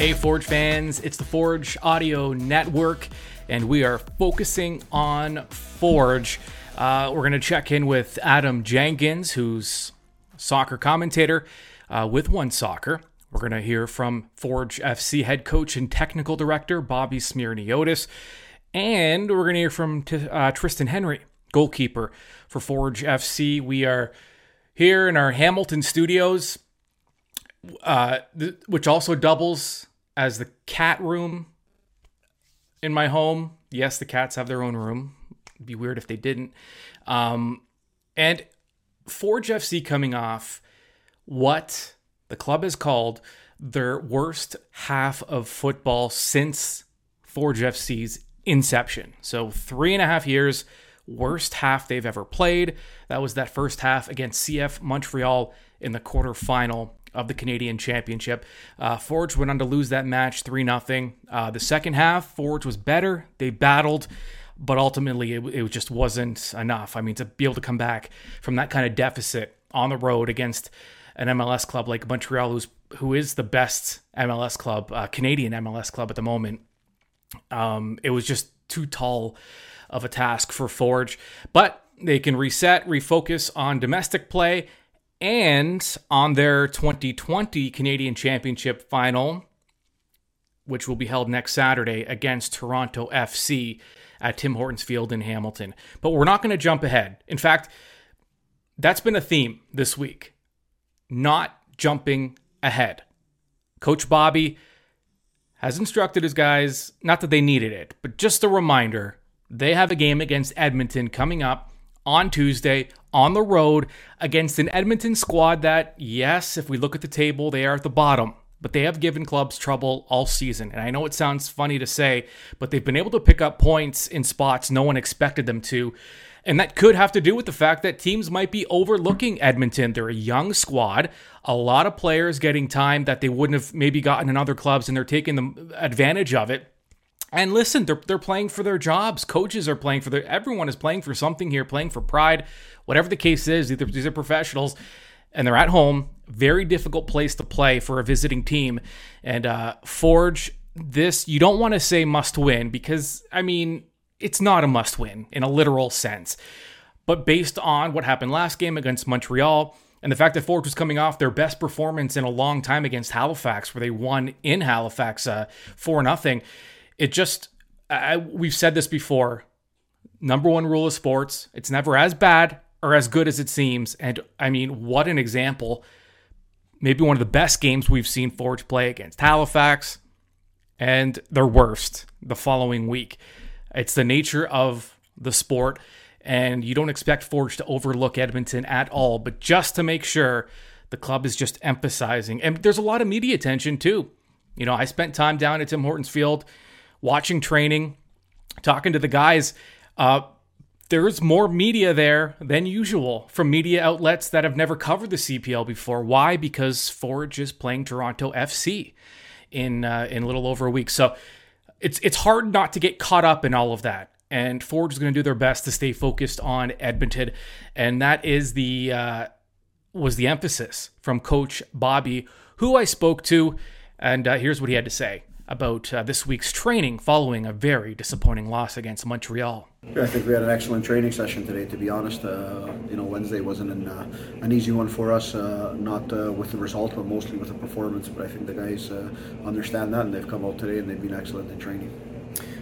Hey, Forge fans, it's the Forge Audio Network, and we are focusing on Forge. Uh, we're going to check in with Adam Jenkins, who's soccer commentator uh, with One Soccer. We're going to hear from Forge FC head coach and technical director Bobby Smyrniotis, and we're going to hear from T- uh, Tristan Henry, goalkeeper for Forge FC. We are here in our Hamilton studios uh, th- which also doubles as the cat room in my home. Yes, the cats have their own room. It'd be weird if they didn't. Um, and Forge FC coming off what the club has called their worst half of football since Forge FC's inception. So, three and a half years, worst half they've ever played. That was that first half against CF Montreal in the quarterfinal of the Canadian Championship. Uh, Forge went on to lose that match 3 0. Uh, the second half, Forge was better. They battled, but ultimately it, it just wasn't enough. I mean, to be able to come back from that kind of deficit on the road against an MLS club like Montreal, who's, who is the best MLS club, uh, Canadian MLS club at the moment, um, it was just too tall of a task for Forge. But they can reset, refocus on domestic play, and on their 2020 Canadian Championship final, which will be held next Saturday against Toronto FC at Tim Hortons Field in Hamilton. But we're not going to jump ahead. In fact, that's been a theme this week not jumping ahead. Coach Bobby has instructed his guys, not that they needed it, but just a reminder they have a game against Edmonton coming up on Tuesday on the road against an Edmonton squad that, yes, if we look at the table, they are at the bottom, but they have given clubs trouble all season. And I know it sounds funny to say, but they've been able to pick up points in spots no one expected them to. And that could have to do with the fact that teams might be overlooking Edmonton. They're a young squad, a lot of players getting time that they wouldn't have maybe gotten in other clubs, and they're taking the advantage of it. And listen, they're, they're playing for their jobs. Coaches are playing for their, everyone is playing for something here, playing for pride, whatever the case is. These are professionals and they're at home. Very difficult place to play for a visiting team. And uh, Forge, this, you don't want to say must win because, I mean, it's not a must win in a literal sense. But based on what happened last game against Montreal, and the fact that Forge was coming off their best performance in a long time against Halifax, where they won in Halifax uh, for nothing, it just I, we've said this before. Number one rule of sports: it's never as bad or as good as it seems. And I mean, what an example! Maybe one of the best games we've seen Forge play against Halifax, and their worst the following week. It's the nature of the sport, and you don't expect Forge to overlook Edmonton at all. But just to make sure, the club is just emphasizing, and there's a lot of media attention too. You know, I spent time down at Tim Hortons Field watching training, talking to the guys. Uh, there's more media there than usual from media outlets that have never covered the CPL before. Why? Because Forge is playing Toronto FC in uh, in a little over a week. So it's it's hard not to get caught up in all of that. And Forge is going to do their best to stay focused on Edmonton, and that is the uh, was the emphasis from Coach Bobby, who I spoke to, and uh, here's what he had to say about uh, this week's training following a very disappointing loss against Montreal. I think we had an excellent training session today. To be honest, uh, you know Wednesday wasn't an, uh, an easy one for us, uh, not uh, with the result, but mostly with the performance. But I think the guys uh, understand that, and they've come out today and they've been excellent in training.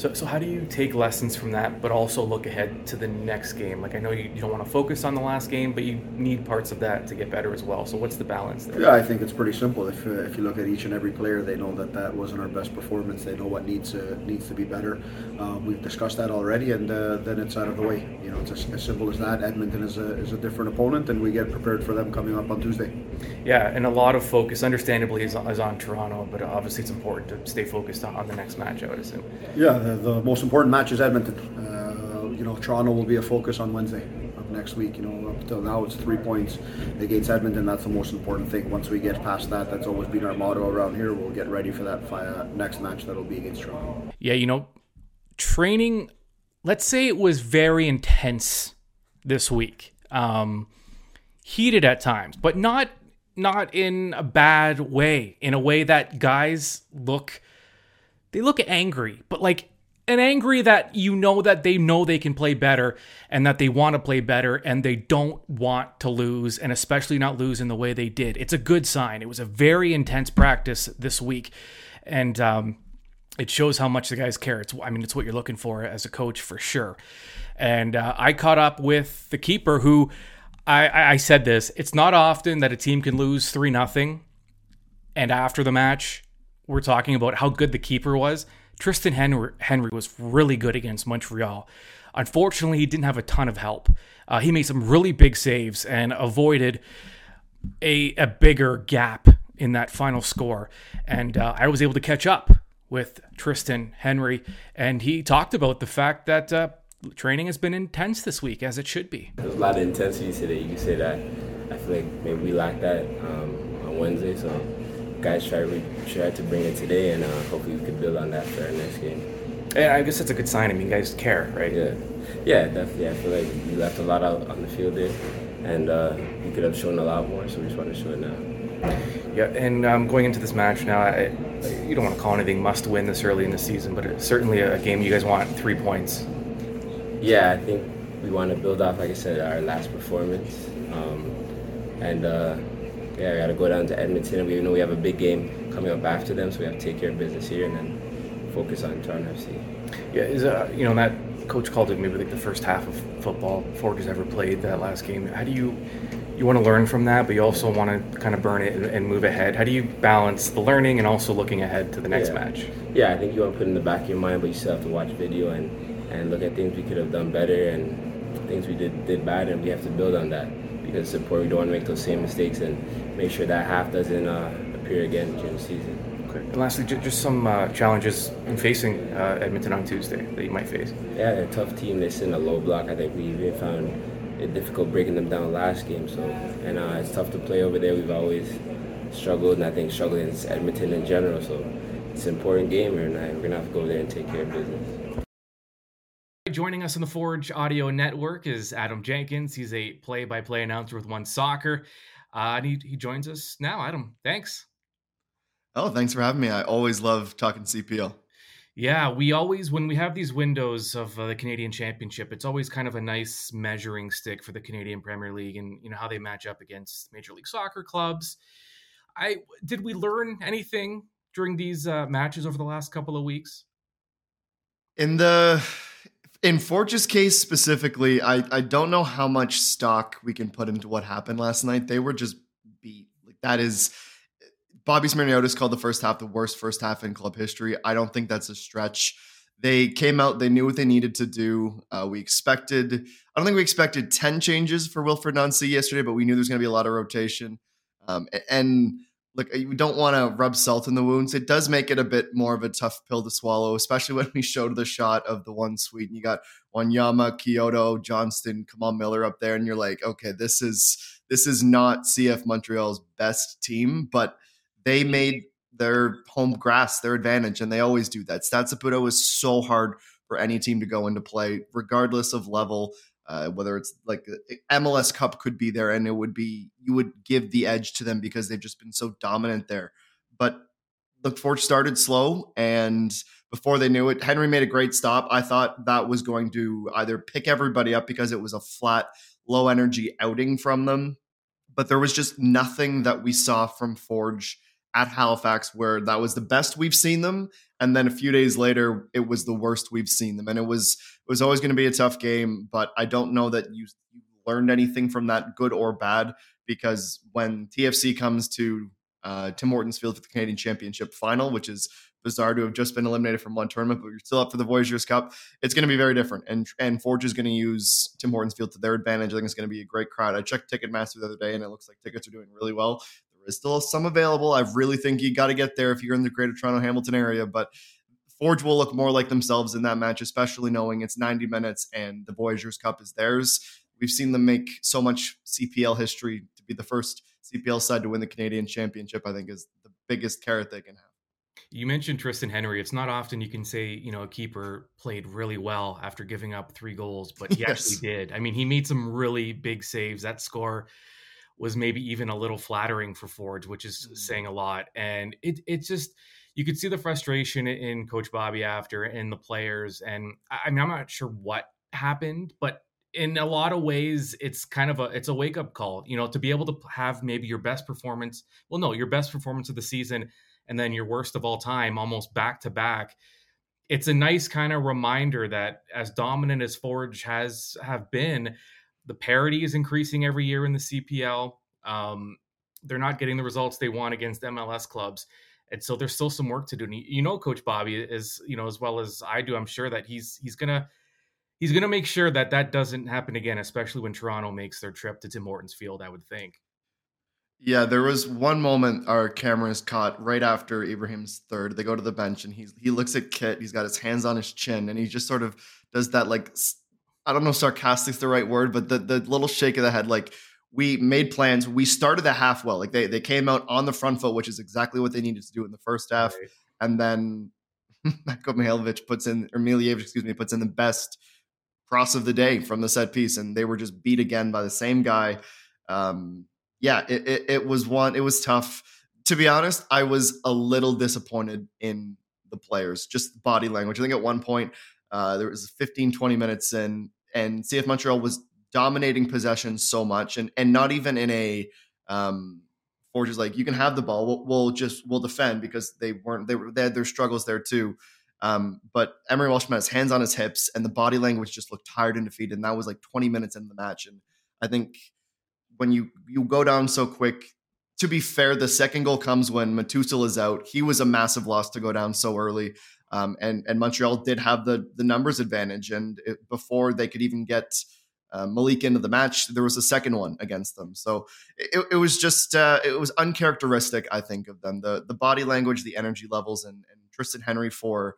So, so how do you take lessons from that, but also look ahead to the next game? Like I know you, you don't want to focus on the last game, but you need parts of that to get better as well. So what's the balance there? Yeah, I think it's pretty simple. If, uh, if you look at each and every player, they know that that wasn't our best performance. They know what needs uh, needs to be better. Uh, we've discussed that already, and uh, then it's out of the way. You know, it's as, as, simple as that. Edmonton is a, is a different opponent, and we get prepared for them coming up on Tuesday. Yeah, and a lot of focus, understandably, is, is on Toronto, but obviously it's important to stay focused on, on the next match. I would assume. Yeah the, most important match is Edmonton. Uh, you know, Toronto will be a focus on Wednesday of next week. You know, up till now it's three points against Edmonton. That's the most important thing. Once we get past that, that's always been our motto around here. We'll get ready for that uh, next match that'll be against Toronto. Yeah, you know, training. Let's say it was very intense this week, um, heated at times, but not not in a bad way, in a way that guys look they look angry, but like an angry that you know that they know they can play better and that they want to play better and they don't want to lose and especially not lose in the way they did. It's a good sign. It was a very intense practice this week and um, it shows how much the guys care. It's I mean it's what you're looking for as a coach for sure. And uh, I caught up with the keeper who I, I said this. It's not often that a team can lose three nothing, and after the match, we're talking about how good the keeper was. Tristan Henry, Henry was really good against Montreal. Unfortunately, he didn't have a ton of help. Uh, he made some really big saves and avoided a, a bigger gap in that final score. And uh, I was able to catch up with Tristan Henry, and he talked about the fact that uh, training has been intense this week, as it should be. There's a lot of intensity today. You can say that. I feel like maybe we lacked that um, on Wednesday, so guys try to try to bring it today, and uh, hopefully we can build on that for our next game. Yeah, I guess that's a good sign. I mean, you guys care, right? Yeah, yeah, definitely. I feel like we left a lot out on the field there, and uh, we could have shown a lot more. So we just want to show it now. Yeah, and um, going into this match now, I, you don't want to call anything must win this early in the season, but it's certainly a game you guys want three points yeah, I think we want to build off, like I said, our last performance. Um, and uh, yeah, we got to go down to Edmonton. And we know we have a big game coming up after them, so we have to take care of business here and then focus on Toronto FC. Yeah, is uh, you know that coach called it maybe like the first half of football Forge has ever played that last game. How do you you want to learn from that, but you also want to kind of burn it and, and move ahead? How do you balance the learning and also looking ahead to the next yeah. match? Yeah, I think you want to put it in the back of your mind, but you still have to watch video and and look at things we could have done better and things we did did bad, and we have to build on that because it's important. We don't want to make those same mistakes and make sure that half doesn't uh, appear again during the season. Okay. And lastly, just some uh, challenges in facing uh, Edmonton on Tuesday that you might face. Yeah, they're a tough team. They're in a low block. I think we even found it difficult breaking them down last game. So, and uh, it's tough to play over there. We've always struggled, and I think struggling is Edmonton in general. So, it's an important game, and uh, we're gonna have to go there and take care of business. Joining us on the Forge Audio Network is Adam Jenkins. He's a play-by-play announcer with One Soccer. Uh, and he, he joins us now. Adam, thanks. Oh, thanks for having me. I always love talking CPL. Yeah, we always when we have these windows of uh, the Canadian Championship, it's always kind of a nice measuring stick for the Canadian Premier League and you know how they match up against Major League Soccer clubs. I did we learn anything during these uh, matches over the last couple of weeks? In the in Forge's case specifically, I, I don't know how much stock we can put into what happened last night. They were just beat. Like that is Bobby Smyrniotis called the first half the worst first half in club history. I don't think that's a stretch. They came out, they knew what they needed to do. Uh, we expected, I don't think we expected 10 changes for Wilfried Nancy yesterday, but we knew there's going to be a lot of rotation. Um, and look, uh, you don't want to rub salt in the wounds. It does make it a bit more of a tough pill to swallow, especially when we showed the shot of the one suite and You got Wanyama, Quioto, Johnston, Kamal Miller up there, and you're like, okay, this is this is not CF Montreal's best team, but they made their home grass their advantage, and they always do that. Stade Saputo is so hard for any team to go into play, regardless of level. Uh, whether it's like MLS Cup could be there, and it would be you would give the edge to them because they've just been so dominant there. But the Forge started slow, and before they knew it, Henry made a great stop. I thought that was going to either pick everybody up because it was a flat, low energy outing from them, but there was just nothing that we saw from Forge at Halifax where that was the best we've seen them and then a few days later it was the worst we've seen them and it was it was always going to be a tough game but I don't know that you, learned anything from that good or bad because when TFC comes to uh, Tim Hortons Field for the Canadian Championship final which is bizarre to have just been eliminated from one tournament, but you're still up for the Voyageurs Cup. It's going to be very different. And and Forge is going to use Tim Hortons Field to their advantage. I think it's going to be a great crowd. I checked Ticketmaster the other day, and it looks like tickets are doing really well. There is still some available. I really think you got to get there if you're in the Greater Toronto Hamilton area, but. Forge will look more like themselves in that match, especially knowing it's 90 minutes and the Voyageurs Cup is theirs. We've seen them make so much CPL history to be the first CPL side to win the Canadian Championship. I think is the biggest carrot they can have. You mentioned Tristan Henry. It's not often you can say, you know, a keeper played really well after giving up three goals, but he yes. actually did. I mean, he made some really big saves. That score was maybe even a little flattering for Forge, which is mm-hmm. saying a lot. And it it's just you could see the frustration in Coach Bobby after and the players. And I mean, I'm not sure what happened, but in a lot of ways it's kind of a it's a wake up call you know to be able to have maybe your best performance well no your best performance of the season and then your worst of all time almost back to back it's a nice kind of reminder that as dominant as forge has have been the parity is increasing every year in the cpl um, they're not getting the results they want against mls clubs and so there's still some work to do and you know coach bobby is you know as well as i do i'm sure that he's he's gonna he's to make sure that that doesn't happen again, especially when Toronto makes their trip to Tim Hortons Field. I would think. Yeah, there was one moment our cameras caught right after Ibrahim's third. They go to the bench and he's he looks at Kit. He's got his hands on his chin and he just sort of does that like I don't know sarcastic's the right word, but the the little shake of the head like we made plans. We started the half well. Like they they came out on the front foot, which is exactly what they needed to do in the first half. Right. And then Matko Mihailovic puts in or Miljevic, excuse me, puts in the best cross of the day from the set piece, and they were just beat again by the same guy. Um, yeah, it, it, it was one. It was tough. To be honest, I was a little disappointed in the players, just body language. I think at one point uh, there was 15, 20 minutes in, and CF Montreal was dominating possession so much, and and not even in a um, Forge is like you can have the ball, we'll, we'll just we'll defend because they weren't they were they had their struggles there too. Um, but Emery Welshman has hands on his hips, and the body language just looked tired and defeated. And that was like 20 minutes into the match. And I think when you you go down so quick, to be fair, the second goal comes when Metusala is out. He was a massive loss to go down so early. Um, and and Montreal did have the the numbers advantage, and it, before they could even get uh, Malik into the match, there was a second one against them. So it, it was just uh, it was uncharacteristic, I think, of them. The the body language, the energy levels, and, and Tristan Henry for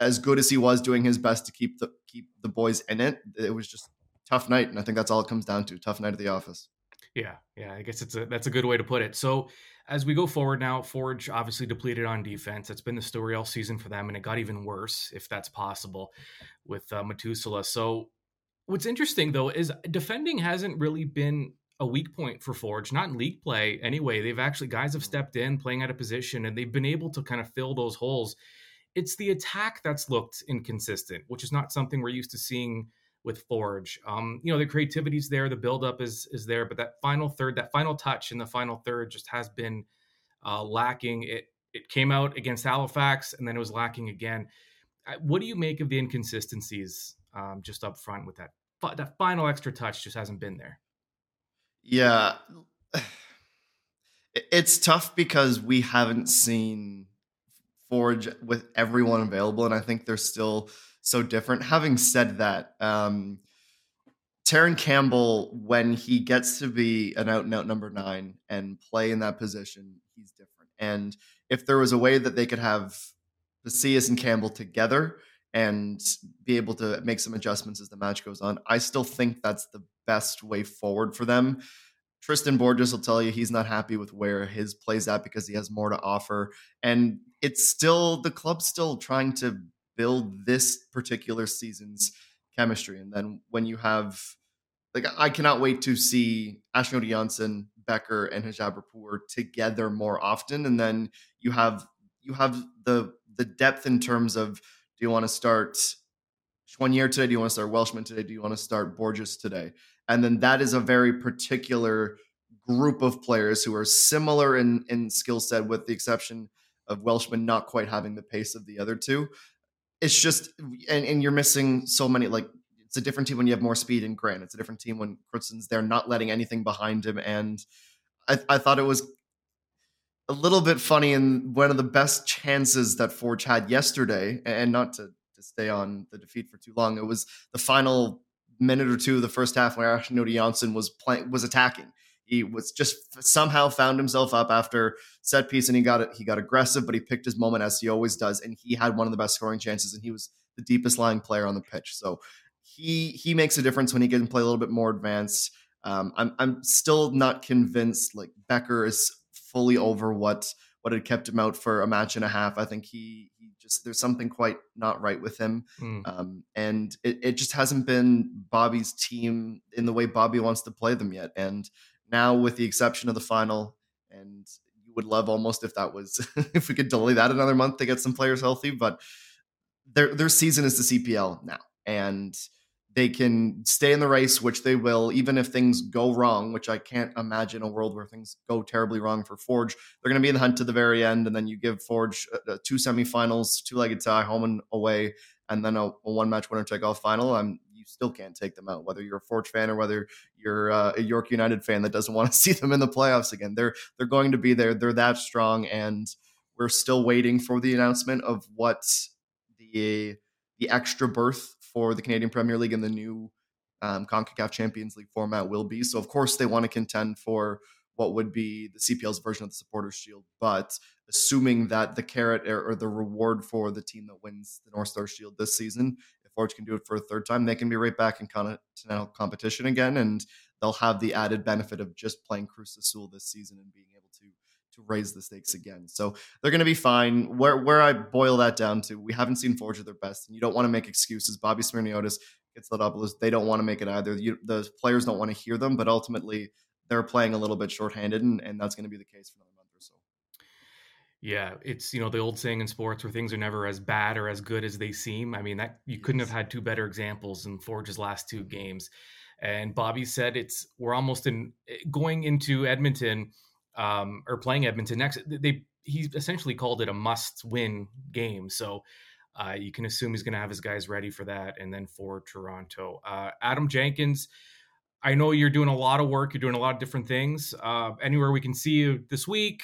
as good as he was doing his best to keep the keep the boys in it, it was just tough night, and I think that's all it comes down to. Tough night at the office. Yeah, yeah, I guess it's a that's a good way to put it. So as we go forward now, Forge obviously depleted on defense. That's been the story all season for them, and it got even worse, if that's possible, with uh, Metusala. So what's interesting though is defending hasn't really been a weak point for Forge, not in league play anyway. They've actually guys have stepped in, playing out of position, and they've been able to kind of fill those holes it's the attack that's looked inconsistent, which is not something we're used to seeing with Forge. Um, you know, the creativity's there, the buildup is is there, but that final third, that final touch in the final third just has been uh, lacking. It it came out against Halifax, and then it was lacking again. What do you make of the inconsistencies um, just up front with that? That final extra touch just hasn't been there. Yeah, it's tough because we haven't seen Forge with everyone available, and I think they're still so different. Having said that, um, Terran Campbell, when he gets to be an out and out number nine and play in that position, he's different. And if there was a way that they could have Pacius and Campbell together and be able to make some adjustments as the match goes on, I still think that's the best way forward for them. Tristan Borges will tell you he's not happy with where his plays at because he has more to offer. And it's still the club's still trying to build this particular season's chemistry. And then when you have like I cannot wait to see Ashnodi Janssen, Bekker, and Hijab Rapport together more often. And then you have you have the the depth in terms of do you want to start Choinière today? Do you want to start Welshman today? Do you want to start Borges today? And then that is a very particular group of players who are similar in, in skill set, with the exception of Welshman not quite having the pace of the other two. It's just, and, and you're missing so many, like, it's a different team when you have more speed and Grant. It's a different team when Crutzen's there, not letting anything behind him. And I, I thought it was a little bit funny and one of the best chances that Forge had yesterday, and not to, to stay on the defeat for too long, it was the final minute or two of the first half where Achinioti-Jönsson was playing was attacking. He was just somehow found himself up after set piece and he got it. He got aggressive, but he picked his moment as he always does, and he had one of the best scoring chances, and he was the deepest lying player on the pitch. So he he makes a difference when he can play a little bit more advanced. Um, I'm I'm still not convinced like Bekker is fully over what what had kept him out for a match and a half. I think he he just there's something quite not right with him, mm. um, and it, it just hasn't been Bobby's team in the way Bobby wants to play them yet. And now, with the exception of the final, and you would love almost if that was if we could delay that another month to get some players healthy, but their their season is the CPL now, and they can stay in the race, which they will, even if things go wrong, which I can't imagine a world where things go terribly wrong for Forge. They're going to be in the hunt to the very end, and then you give Forge uh, uh two semifinals, two legged tie, home and away, and then a, a one match winner take all final. I'm you still can't take them out, whether you're a Forge fan or whether you're uh, a York United fan that doesn't want to see them in the playoffs again. They're they're going to be there. They're that strong, and we're still waiting for the announcement of what the the extra berth for the Canadian Premier League and the new um, CONCACAF Champions League format will be. So, of course, they want to contend for what would be the CPL's version of the Supporters Shield, but assuming that the carrot or, or the reward for the team that wins the North Star Shield this season, Forge can do it for a third time, they can be right back in continental competition again, and they'll have the added benefit of just playing Cruz Azul this season and being able to to raise the stakes again. So they're going to be fine. Where where I boil that down to, we haven't seen Forge at their best, and you don't want to make excuses. Bobby Smyrniotis gets Ladopoulos. They don't want to make it either. You, the players don't want to hear them, but ultimately they're playing a little bit shorthanded, and, and that's going to be the case for so. Yeah, it's you know the old saying in sports where things are never as bad or as good as they seem. I mean that you couldn't have had two better examples in Forge's last two games. And Bobby said it's we're almost in eh, going into Edmonton um, or playing Edmonton next. They he essentially called it a must-win game, so uh, you can assume he's going to have his guys ready for that. And then for Toronto, uh, Adam Jenkins. I know you're doing a lot of work. You're doing a lot of different things. Uh, anywhere we can see you this week,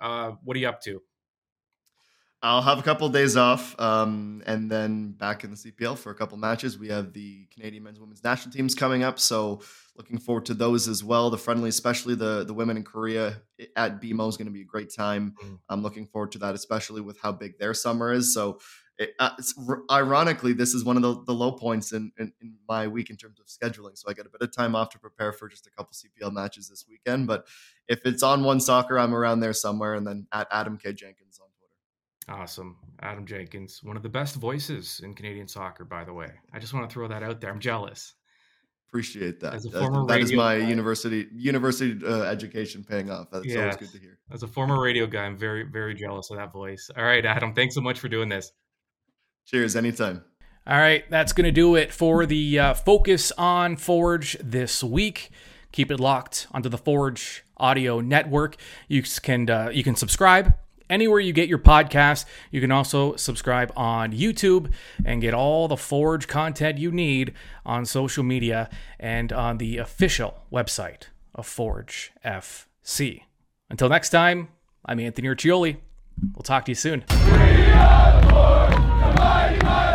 uh, what are you up to? I'll have a couple of days off, um, and then back in the CPL for a couple matches. We have the Canadian men's women's national teams coming up, so looking forward to those as well. The friendly, especially the the women in Korea at BMO is going to be a great time. Mm. I'm looking forward to that, especially with how big their summer is. So, it, uh, ironically, this is one of the, the low points in, in, in my week in terms of scheduling. So I got a bit of time off to prepare for just a couple CPL matches this weekend. But if it's on one soccer, I'm around there somewhere, and then at Adam K Jenkins on Twitter. Awesome. Adam Jenkins, one of the best voices in Canadian soccer, by the way. I just want to throw that out there. I'm jealous. Appreciate that. As a former that is my guy, university university uh, education paying off. That's yes. always good to hear. As a former radio guy, I'm very, very jealous of that voice. All right, Adam, thanks so much for doing this. Cheers, anytime. All right, that's going to do it for the uh, focus on Forge this week. Keep it locked onto the Forge Audio Network. You can uh, you can subscribe anywhere you get your podcast. You can also subscribe on YouTube and get all the Forge content you need on social media and on the official website of Forge FC. Until next time, I'm Anthony Urciuoli. We'll talk to you soon. Mighty, mighty.